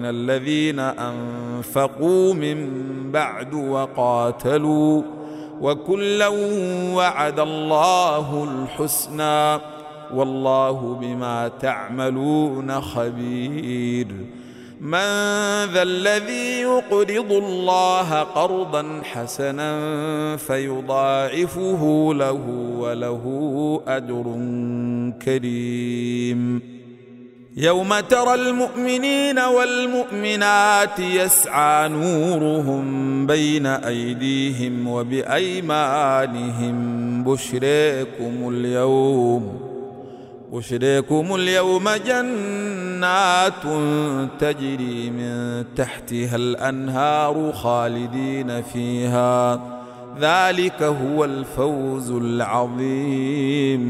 من الذين انفقوا من بعد وقاتلوا وكلا وعد الله الحسنى والله بما تعملون خبير. من ذا الذي يقرض الله قرضا حسنا فيضاعفه له وله اجر كريم. يوم ترى المؤمنين والمؤمنات يسعى نورهم بين أيديهم وبأيمانهم بشريكم اليوم بشريكم اليوم جنات تجري من تحتها الأنهار خالدين فيها. ذلك هو الفوز العظيم.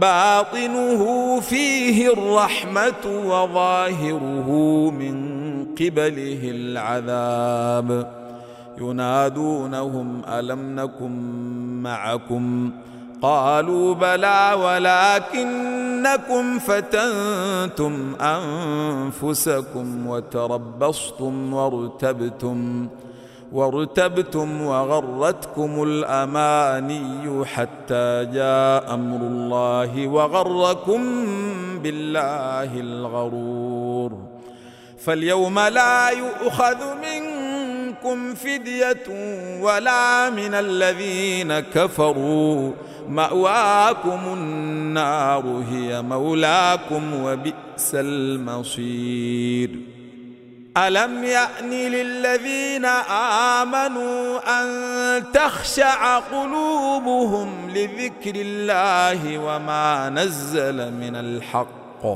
باطنه فيه الرحمة وظاهره من قبله العذاب. ينادونهم ألم نكن معكم؟ قالوا بلى ولكنكم فتنتم أنفسكم وتربصتم وارتبتم. وارتبتم وغرتكم الأماني حتى جاء أمر الله وغركم بالله الغرور. فاليوم لا يؤخذ منكم فدية ولا من الذين كفروا. مأواكم النار هي مولاكم وبئس المصير. ألم يأن للذين آمنوا أن تخشع قلوبهم لذكر الله وما نزل من الحق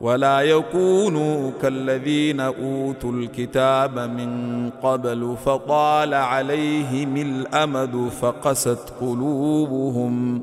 ولا يكونوا كالذين أوتوا الكتاب من قبل فطال عليهم الأمد فقست قلوبهم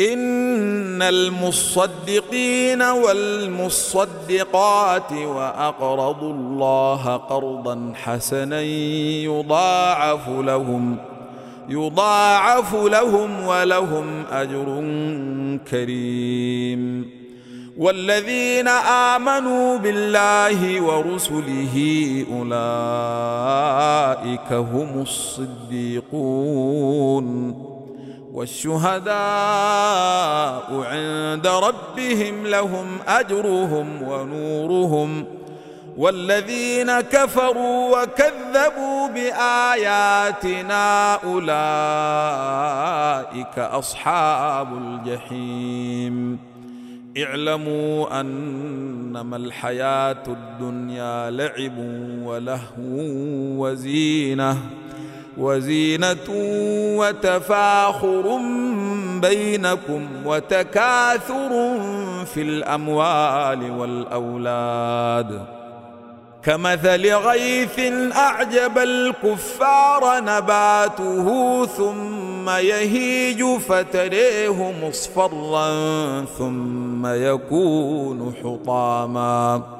إن المصدقين والمصدقات وأقرضوا الله قرضا حسنا يضاعف لهم يضاعف لهم ولهم أجر كريم. والذين آمنوا بالله ورسله أولئك هم الصديقون. والشهداء عند ربهم لهم أجرهم ونورهم والذين كفروا وكذبوا بآياتنا أولئك أصحاب الجحيم. اعلموا أنما الحياة الدنيا لعب ولهو وزينة وزينة وتفاخر بينكم وتكاثر في الأموال والأولاد. كمثل غيث أعجب الكفار نباته ثم يهيج فتريه مصفرا ثم يكون حطاما.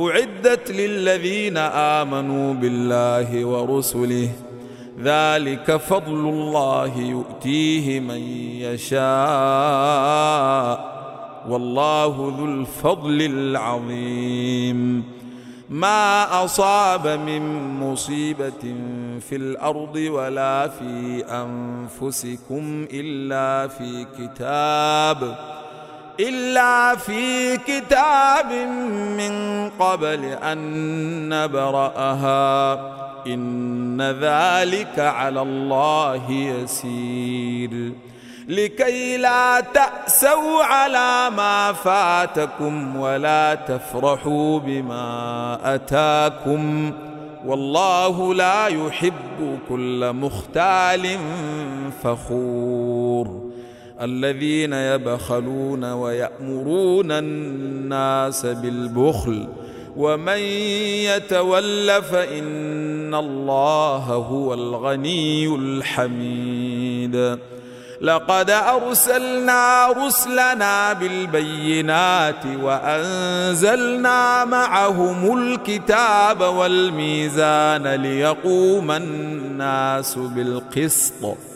أعدت للذين آمنوا بالله ورسله. ذلك فضل الله يؤتيه من يشاء. والله ذو الفضل العظيم. ما أصاب من مصيبة في الأرض ولا في أنفسكم إلا في كتاب. إلا في كتاب من قبل أن نبرأها. إن ذلك على الله يسير. لكي لا تأسوا على ما فاتكم ولا تفرحوا بما أتاكم. والله لا يحب كل مختال فخور. الذين يبخلون ويأمرون الناس بالبخل ومن يتول فإن الله هو الغني الحميد. لقد أرسلنا رسلنا بالبينات وأنزلنا معهم الكتاب والميزان ليقوم الناس بالقسط.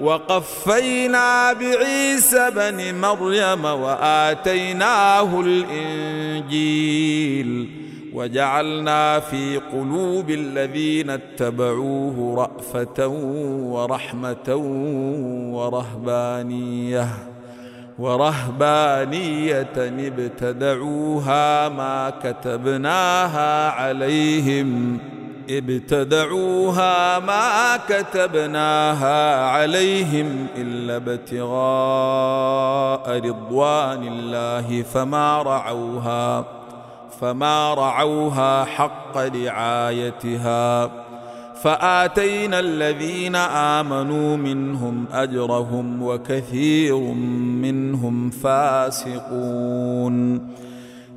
وقفينا بعيسى بن مريم وآتيناه الإنجيل وجعلنا في قلوب الذين اتبعوه رأفة ورحمة ورهبانية ورهبانية ابتدعوها ما كتبناها عليهم ابتدعوها ما كتبناها عليهم إلا ابتغاء رضوان الله فما رعوها فما رعوها حق رعايتها. فآتينا الذين آمنوا منهم أجرهم وكثير منهم فاسقون.